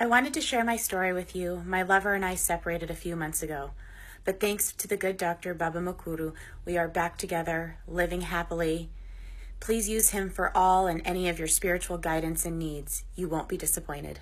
I wanted to share my story with you. My lover and I separated a few months ago. But thanks to the good doctor, Baba Mukuru, we are back together, living happily. Please use him for all and any of your spiritual guidance and needs. You won't be disappointed.